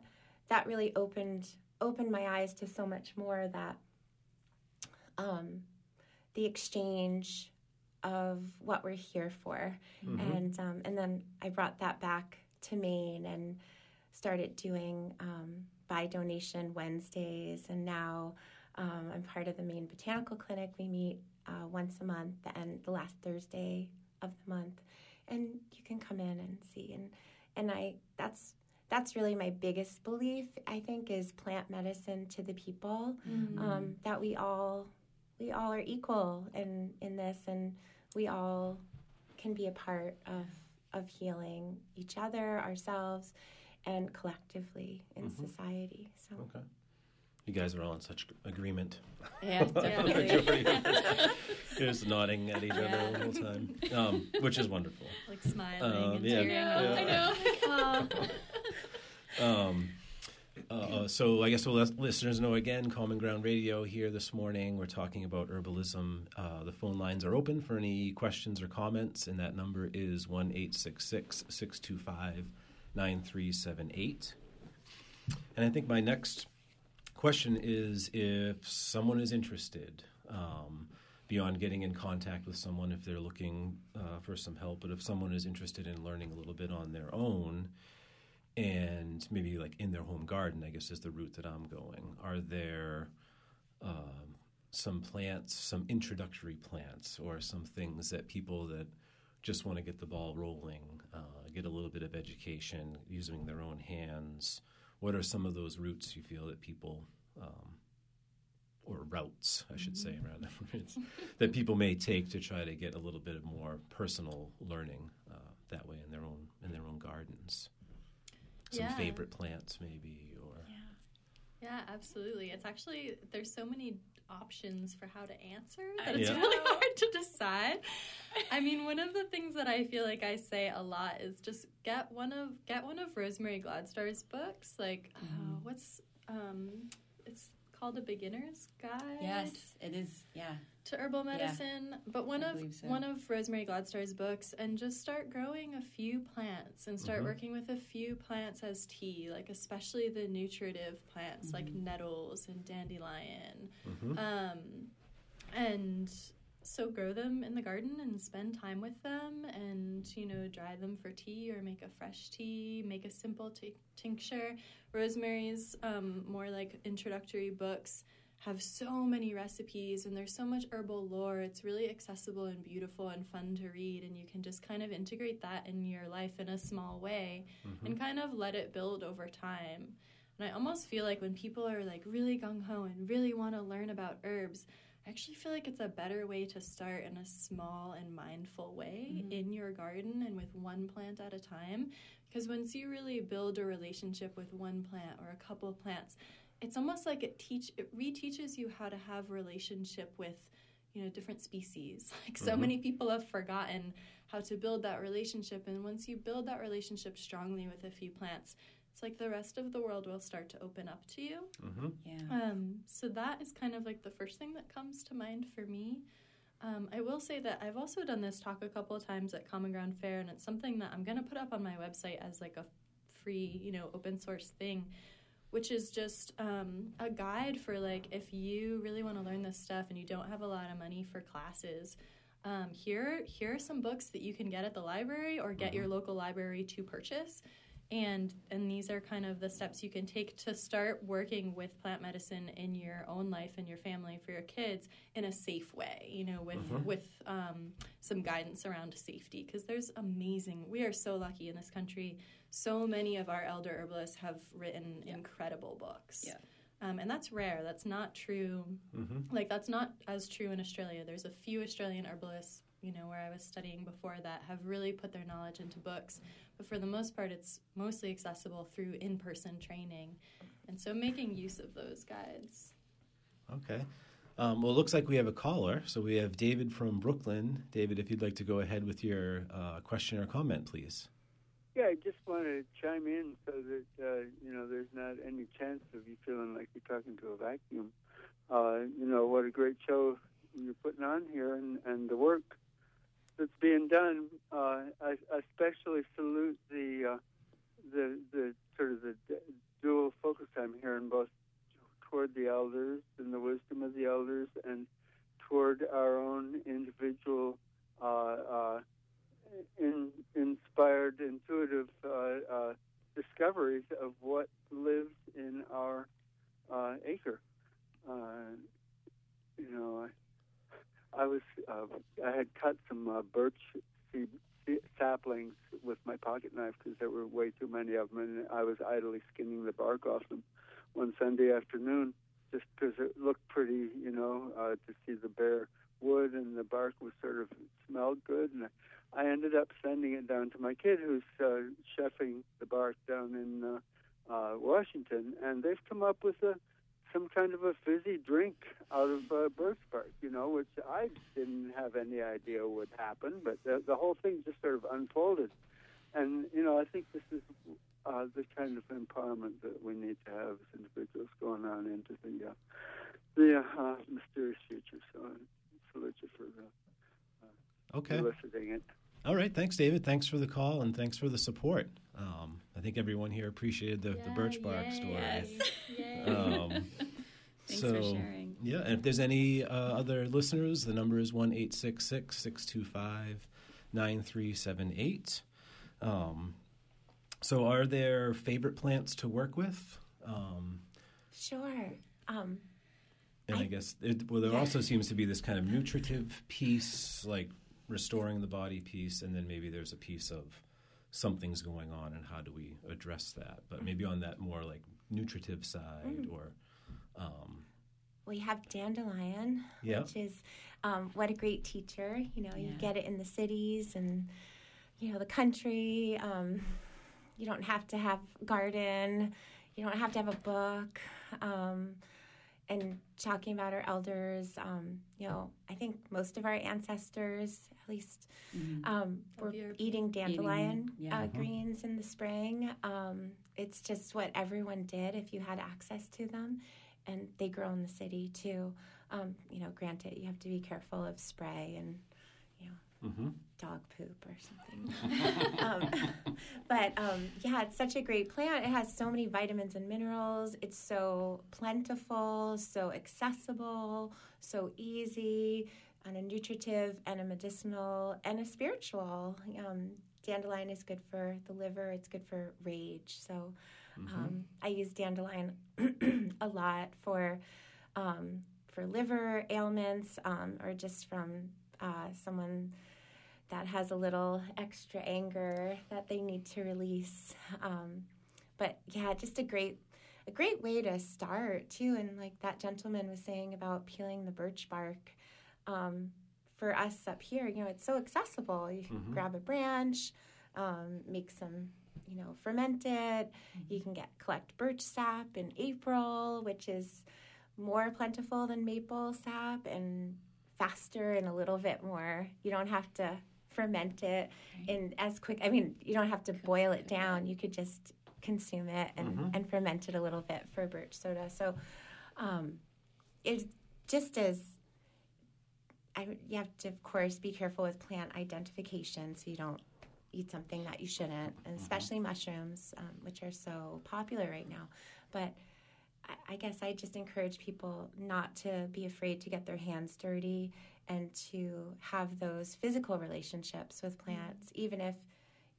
that really opened opened my eyes to so much more that um, the exchange of what we're here for. Mm-hmm. And um, and then I brought that back to Maine and started doing um, by donation Wednesdays. And now um, I'm part of the Maine Botanical Clinic. We meet uh, once a month and the last Thursday of the month, and you can come in and see. And and I that's that's really my biggest belief. I think is plant medicine to the people. Mm-hmm. Um, that we all we all are equal in in this and we all can be a part of of healing each other ourselves and collectively in mm-hmm. society so okay you guys are all in such agreement. Yeah, definitely. Just nodding at each other yeah. the whole time, um, which is wonderful. Like smiling um, and yeah, yeah. I know. um, uh, so I guess we'll let listeners know again, Common Ground Radio here this morning. We're talking about herbalism. Uh, the phone lines are open for any questions or comments, and that number is one eight six six six two five nine three seven eight. And I think my next question is if someone is interested, um, beyond getting in contact with someone if they're looking uh, for some help, but if someone is interested in learning a little bit on their own, and maybe like in their home garden, I guess is the route that I'm going. Are there um, some plants, some introductory plants, or some things that people that just want to get the ball rolling, uh, get a little bit of education using their own hands? What are some of those routes you feel that people, um, or routes, I should say, rather, that people may take to try to get a little bit of more personal learning uh, that way in their own in their own gardens? Some yeah. favorite plants maybe or yeah. yeah absolutely it's actually there's so many options for how to answer that it's yeah. really hard to decide i mean one of the things that i feel like i say a lot is just get one of get one of rosemary gladstar's books like uh, mm-hmm. uh, what's um it's called a beginner's guide yes it is yeah to herbal medicine, yeah, but one I of so. one of Rosemary Gladstar's books, and just start growing a few plants and start mm-hmm. working with a few plants as tea, like especially the nutritive plants mm-hmm. like nettles and dandelion, mm-hmm. um, and so grow them in the garden and spend time with them, and you know dry them for tea or make a fresh tea, make a simple t- tincture. Rosemary's um, more like introductory books have so many recipes and there's so much herbal lore. It's really accessible and beautiful and fun to read, and you can just kind of integrate that in your life in a small way mm-hmm. and kind of let it build over time. And I almost feel like when people are like really gung ho and really want to learn about herbs, I actually feel like it's a better way to start in a small and mindful way mm-hmm. in your garden and with one plant at a time. Because once you really build a relationship with one plant or a couple of plants, it's almost like it teach it reteaches you how to have relationship with you know different species like so mm-hmm. many people have forgotten how to build that relationship and once you build that relationship strongly with a few plants it's it's like the rest of the world will start to open up to you. Mm-hmm. Yeah. Um, so that is kind of like the first thing that comes to mind for me. Um, I will say that I've also done this talk a couple of times at Common Ground Fair, and it's something that I'm going to put up on my website as like a free, you know, open source thing, which is just um, a guide for like if you really want to learn this stuff and you don't have a lot of money for classes. Um, here, here are some books that you can get at the library or get mm-hmm. your local library to purchase and and these are kind of the steps you can take to start working with plant medicine in your own life and your family for your kids in a safe way you know with mm-hmm. with um, some guidance around safety because there's amazing we are so lucky in this country so many of our elder herbalists have written yeah. incredible books yeah. Um, and that's rare. That's not true. Mm-hmm. Like that's not as true in Australia. There's a few Australian herbalists you know, where I was studying before that have really put their knowledge into books. But for the most part, it's mostly accessible through in person training. And so making use of those guides. Okay. Um, well, it looks like we have a caller. So we have David from Brooklyn. David, if you'd like to go ahead with your uh, question or comment, please. Yeah, I just want to chime in so that uh, you know there's not any chance of you feeling like you're talking to a vacuum. Uh, you know what a great show you're putting on here, and, and the work that's being done. Uh, I especially salute the uh, the the sort of the dual focus I'm hearing both toward the elders and the wisdom of the elders, and toward our own individual uh, uh in, inspired, intuitive uh, uh, discoveries of what lives in our acre. you know, I was uh, I had cut some uh, birch seed, saplings with my pocket knife because there were way too many of them, and I was idly skinning the bark off them one Sunday afternoon just because it looked pretty, you know, uh, to see the bare wood and the bark was sort of smelled good, and I ended up sending it down to my kid who's uh, chefing the bark down in uh, uh, Washington, and they've come up with a some kind of a fizzy drink out of uh, birch bark, you know, which I didn't have any idea would happen, but the, the whole thing just sort of unfolded. And, you know, I think this is uh, the kind of empowerment that we need to have as individuals going on into the uh, the uh, mysterious future. So I salute you for the, uh, okay. eliciting it. All right. Thanks, David. Thanks for the call and thanks for the support. Um, I think everyone here appreciated the, yeah, the birch bark yay, story. Yes. Um, Thanks so, for sharing. Yeah, and if there's any uh, other listeners, the number is 1 625 9378. Um, so, are there favorite plants to work with? Um, sure. Um, and I, I guess it, well, there yeah. also seems to be this kind of nutritive piece, like restoring the body piece, and then maybe there's a piece of something's going on and how do we address that. But maybe on that more like nutritive side mm. or. Um, we have dandelion, yeah. which is um, what a great teacher. You know, yeah. you get it in the cities and you know the country. Um, you don't have to have garden. You don't have to have a book. Um, and talking about our elders, um, you know, I think most of our ancestors, at least, mm-hmm. um, were eating dandelion eating, yeah. uh, uh-huh. greens in the spring. Um, it's just what everyone did if you had access to them, and they grow in the city too. Um, you know, granted, you have to be careful of spray and mm-hmm. dog poop or something. um, but um, yeah, it's such a great plant. It has so many vitamins and minerals. It's so plentiful, so accessible, so easy, and a nutritive and a medicinal and a spiritual. Um, dandelion is good for the liver. It's good for rage. So mm-hmm. Um, I use dandelion a lot for um, for liver ailments um, or just from uh, someone that has a little extra anger that they need to release. Um, but yeah, just a great a great way to start too. And like that gentleman was saying about peeling the birch bark. Um, for us up here, you know, it's so accessible. You can mm-hmm. grab a branch, um, make some, you know, ferment it. You can get collect birch sap in April, which is more plentiful than maple sap and faster and a little bit more. You don't have to ferment it in as quick. I mean, you don't have to boil it down. You could just consume it and, Mm-hmm. and ferment it a little bit for birch soda. So um, it's just as I, you have to, of course, be careful with plant identification so you don't eat something that you shouldn't, and especially mushrooms, um, which are so popular right now. But I, I guess I just encourage people not to be afraid to get their hands dirty and to have those physical relationships with plants, even if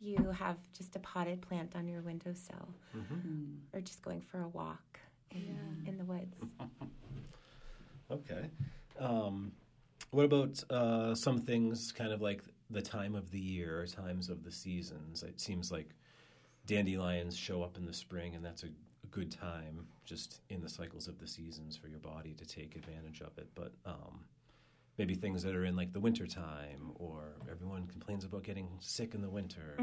you have just a potted plant on your windowsill or just going for a walk in, in the woods. Okay. Um, what about uh, some things kind of like the time of the year, times of the seasons? It seems like dandelions show up in the spring, and that's a, good time just in the cycles of the seasons for your body to take advantage of it. But um, maybe things that are in like the winter time, or everyone complains about getting sick in the winter.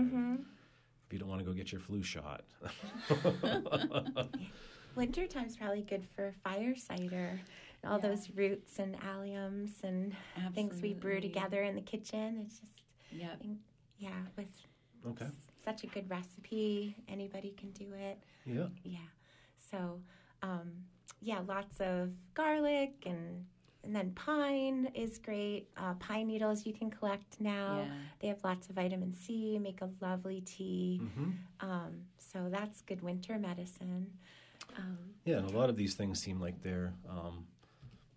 If you don't want to go get your flu shot. Winter time's probably good for fire cider. And all Yeah. those roots and alliums and things we brew together in the kitchen. It's just, Yep. yeah, with okay. such a good recipe. Anybody can do it. Yeah. Yeah. So, um, yeah, lots of garlic and and then pine is great. Uh, pine needles you can collect now. Yeah. They have lots of vitamin C. Make a lovely tea. Mm-hmm. Um, so that's good winter medicine. Um, Yeah, and a lot of these things seem like they're um,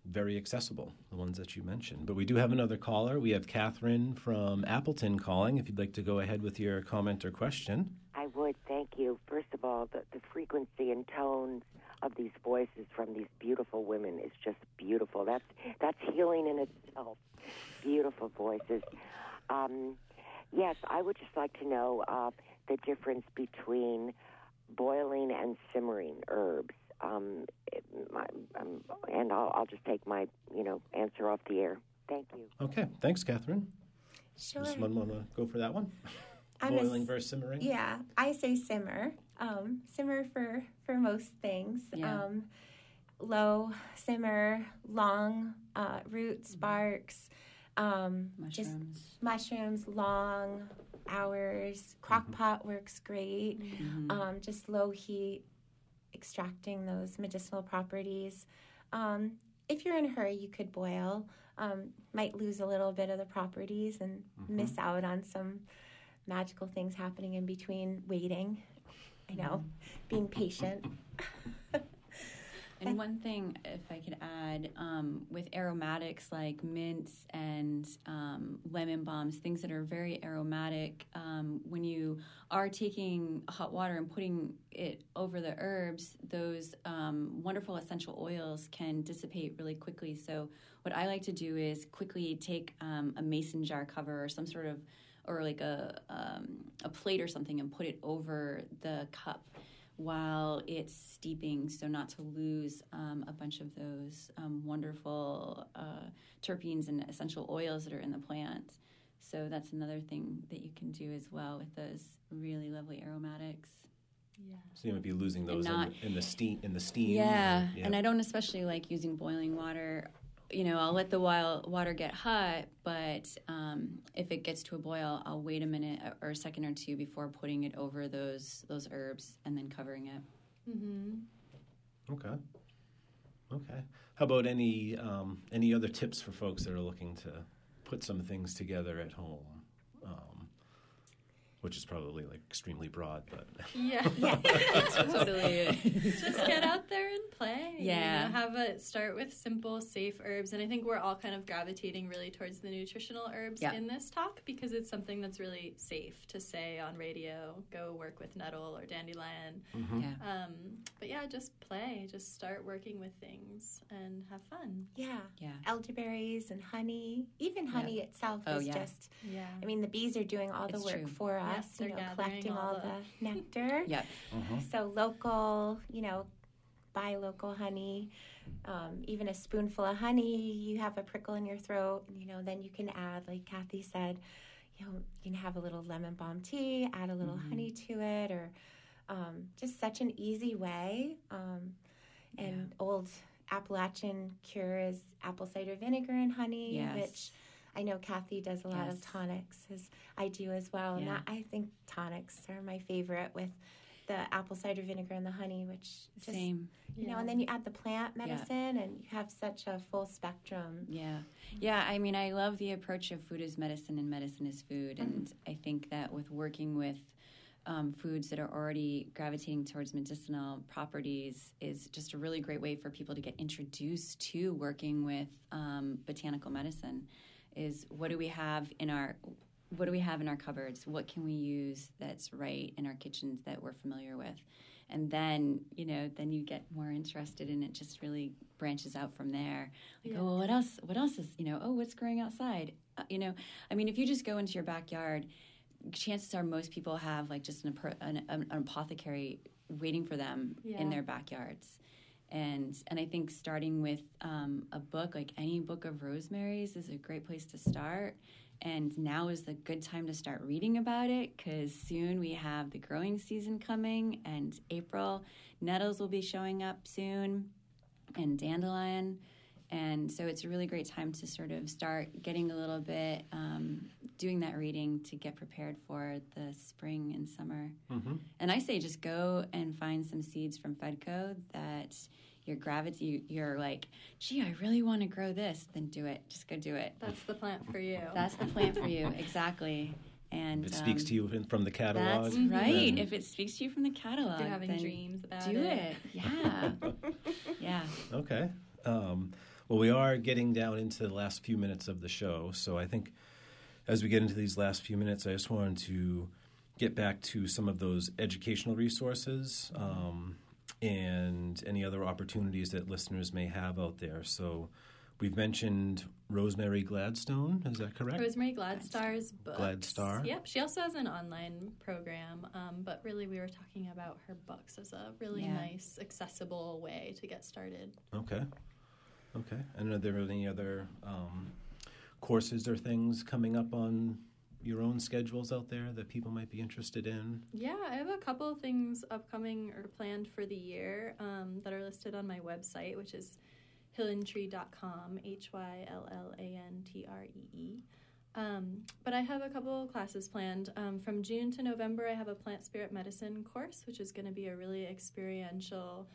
very accessible, the ones that you mentioned. But we do have another caller. We have Catherine from Appleton calling. If you'd like to go ahead with your comment or question. I would thank you. First of all, the, the frequency and tones of these voices from these beautiful women is just beautiful. That's that's healing in itself. Beautiful voices. Um, yes, I would just like to know uh, the difference between boiling and simmering herbs. Um, my, um, and I'll, I'll just take my you know answer off the air. Thank you. Okay, thanks, Catherine. sure. Does someone want to go for that one? I'm Boiling s- versus simmering? Yeah, I say simmer. Um, simmer for for most things. Yeah. Um, low simmer, long uh, roots, barks, um, just Mushrooms. mushrooms, long hours. Crock pot works great. Um, just low heat, extracting those medicinal properties. Um, if you're in a hurry, you could boil. Um, might lose a little bit of the properties and miss out on some magical things happening in between waiting. I know, being patient. And one thing, if I could add, um, with aromatics like mints and um, lemon balms, things that are very aromatic, um, when you are taking hot water and putting it over the herbs, those um, wonderful essential oils can dissipate really quickly. So, what I like to do is quickly take um, a mason jar cover or some sort of or like a um, a plate or something and put it over the cup while it's steeping, so not to lose um, a bunch of those um, wonderful uh, terpenes and essential oils that are in the plant. So that's another thing that you can do as well with those really lovely aromatics. Yeah. So you might be losing those in, not- the, in the steam. In the steam. Yeah, or- and I don't especially like using boiling water. You know, I'll let the wild water get hot, but um, if it gets to a boil, I'll wait a minute or a second or two before putting it over those those herbs and then covering it. Okay. Okay. How about any um, any other tips for folks that are looking to put some things together at home? Which is probably like extremely broad, but Yeah. totally. Just get out there and play. you Yeah. know, have a start with simple, safe herbs. And I think we're all kind of gravitating really towards the nutritional herbs Yeah. in this talk because it's something that's really safe to say on radio. Go work with nettle or dandelion. yeah. Um, but yeah, just play. Just start working with things and have fun. Yeah. Yeah. Elderberries and honey. Even honey itself Oh, is yeah. just, Yeah. I mean, the bees are doing all the It's work true. for us, Yes, you know, collecting all all the- the nectar. Yep. So local, you know, buy local honey. Um, even a spoonful of honey, you have a prickle in your throat, you know, then you can add, like Kathy said, you know, you can have a little lemon balm tea, add a little honey to it, or um, just such an easy way. Um, and old Appalachian cure is apple cider vinegar and honey, Yes. which I know Kathy does a lot of tonics, as I do as well. And Yeah. that, I think tonics are my favorite with the apple cider vinegar and the honey, which just, Same. You know, and then you add the plant medicine, yeah. and you have such a full spectrum. Yeah, yeah. I mean, I love the approach of food as medicine and medicine as food, mm-hmm. and I think that with working with um, foods that are already gravitating towards medicinal properties is just a really great way for people to get introduced to working with um, botanical medicine. Is what do we have in our what do we have in our cupboards? What can we use that's right in our kitchens that we're familiar with? And then, you know, then you get more interested and it just really branches out from there. Like, yeah. oh, well, what else? What else is, you know, oh, what's growing outside? Uh, you know, I mean, if you just go into your backyard, chances are most people have like just an, an, an apothecary waiting for them yeah. in their backyards and and I think starting with um, a book like any book of Rosemary's is a great place to start. And now is the good time to start reading about it because soon we have the growing season coming, and April nettles will be showing up soon, and dandelion. And so it's a really great time to sort of start getting a little bit, um, doing that reading to get prepared for the spring and summer. Mm-hmm. And I say just go and find some seeds from Fedco that you're gravity you're like gee i really want to grow this then do it. Just go do it. That's the plant for you. That's the plant for you. Exactly. And if it speaks um, to you from the catalog that's right. if it speaks to you from the catalog you're having dreams about it? do it, it. yeah. Yeah. Okay. Um, well we are getting down into the last few minutes of the show so i think as we get into these last few minutes i just wanted to get back to some of those educational resources um, and any other opportunities that listeners may have out there. So we've mentioned Rosemary Gladstone, is that correct? Rosemary Gladstar's book. Gladstar? Yep, she also has an online program, um, but really we were talking about her books as a really yeah. nice, accessible way to get started. Okay. Okay. And are there any other um, courses or things coming up on your own schedules out there that people might be interested in? Yeah, I have a couple of things upcoming or planned for the year um, that are listed on my website, which is hyllantree.com, H Y L L A N T R E E. Um, but I have a couple classes planned. Um, from June to November, I have a plant spirit medicine course, which is going to be a really experiential,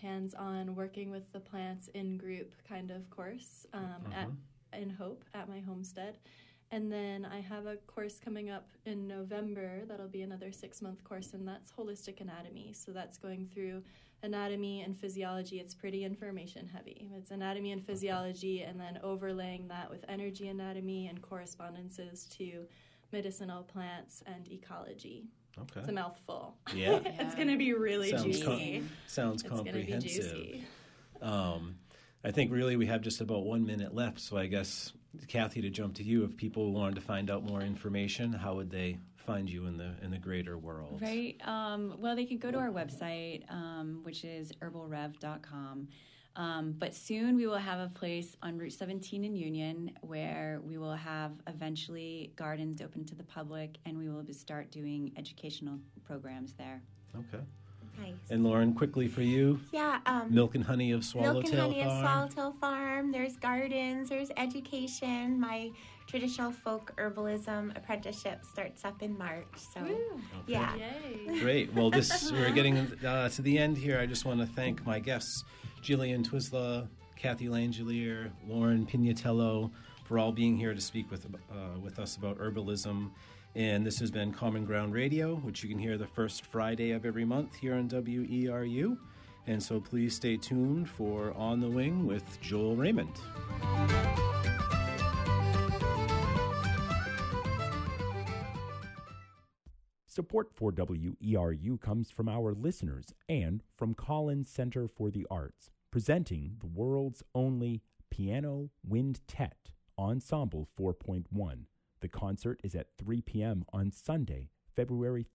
hands on, working with the plants in group kind of course um, uh-huh. at, in Hope at my homestead. And then I have a course coming up in November that'll be another six month course, and that's holistic anatomy. So that's going through anatomy and physiology. It's pretty information heavy. It's anatomy and physiology, and then overlaying that with energy anatomy and correspondences to medicinal plants and ecology. Okay. It's a mouthful. Yeah. it's going to be really sounds juicy. Com- sounds it's comprehensive. Um, I think really we have just about one minute left, so I guess Kathy, to jump to you, if people wanted to find out more information, how would they find you in the in the greater world? Right. Um, well, they could go to our website, um, which is herbalrev.com. Um, but soon we will have a place on Route 17 in Union where we will have eventually gardens open to the public and we will start doing educational programs there. Okay. Nice. And Lauren, quickly for you. Yeah. Um, Milk and Honey of Swallowtail Farm. Milk and Honey Farm. of Swallowtail Farm. There's gardens. There's education. My traditional folk herbalism apprenticeship starts up in March. So, okay. yeah. Yay. Great. Well, this we're getting uh, to the end here. I just want to thank my guests, Jillian Twisla, Kathy Langelier, Lauren Pignatello, for all being here to speak with uh, with us about herbalism and this has been Common Ground Radio, which you can hear the first Friday of every month here on WERU. And so please stay tuned for On the Wing with Joel Raymond. Support for WERU comes from our listeners and from Collins Center for the Arts, presenting the world's only piano wind Tet ensemble 4.1 the concert is at 3 p.m. on Sunday, February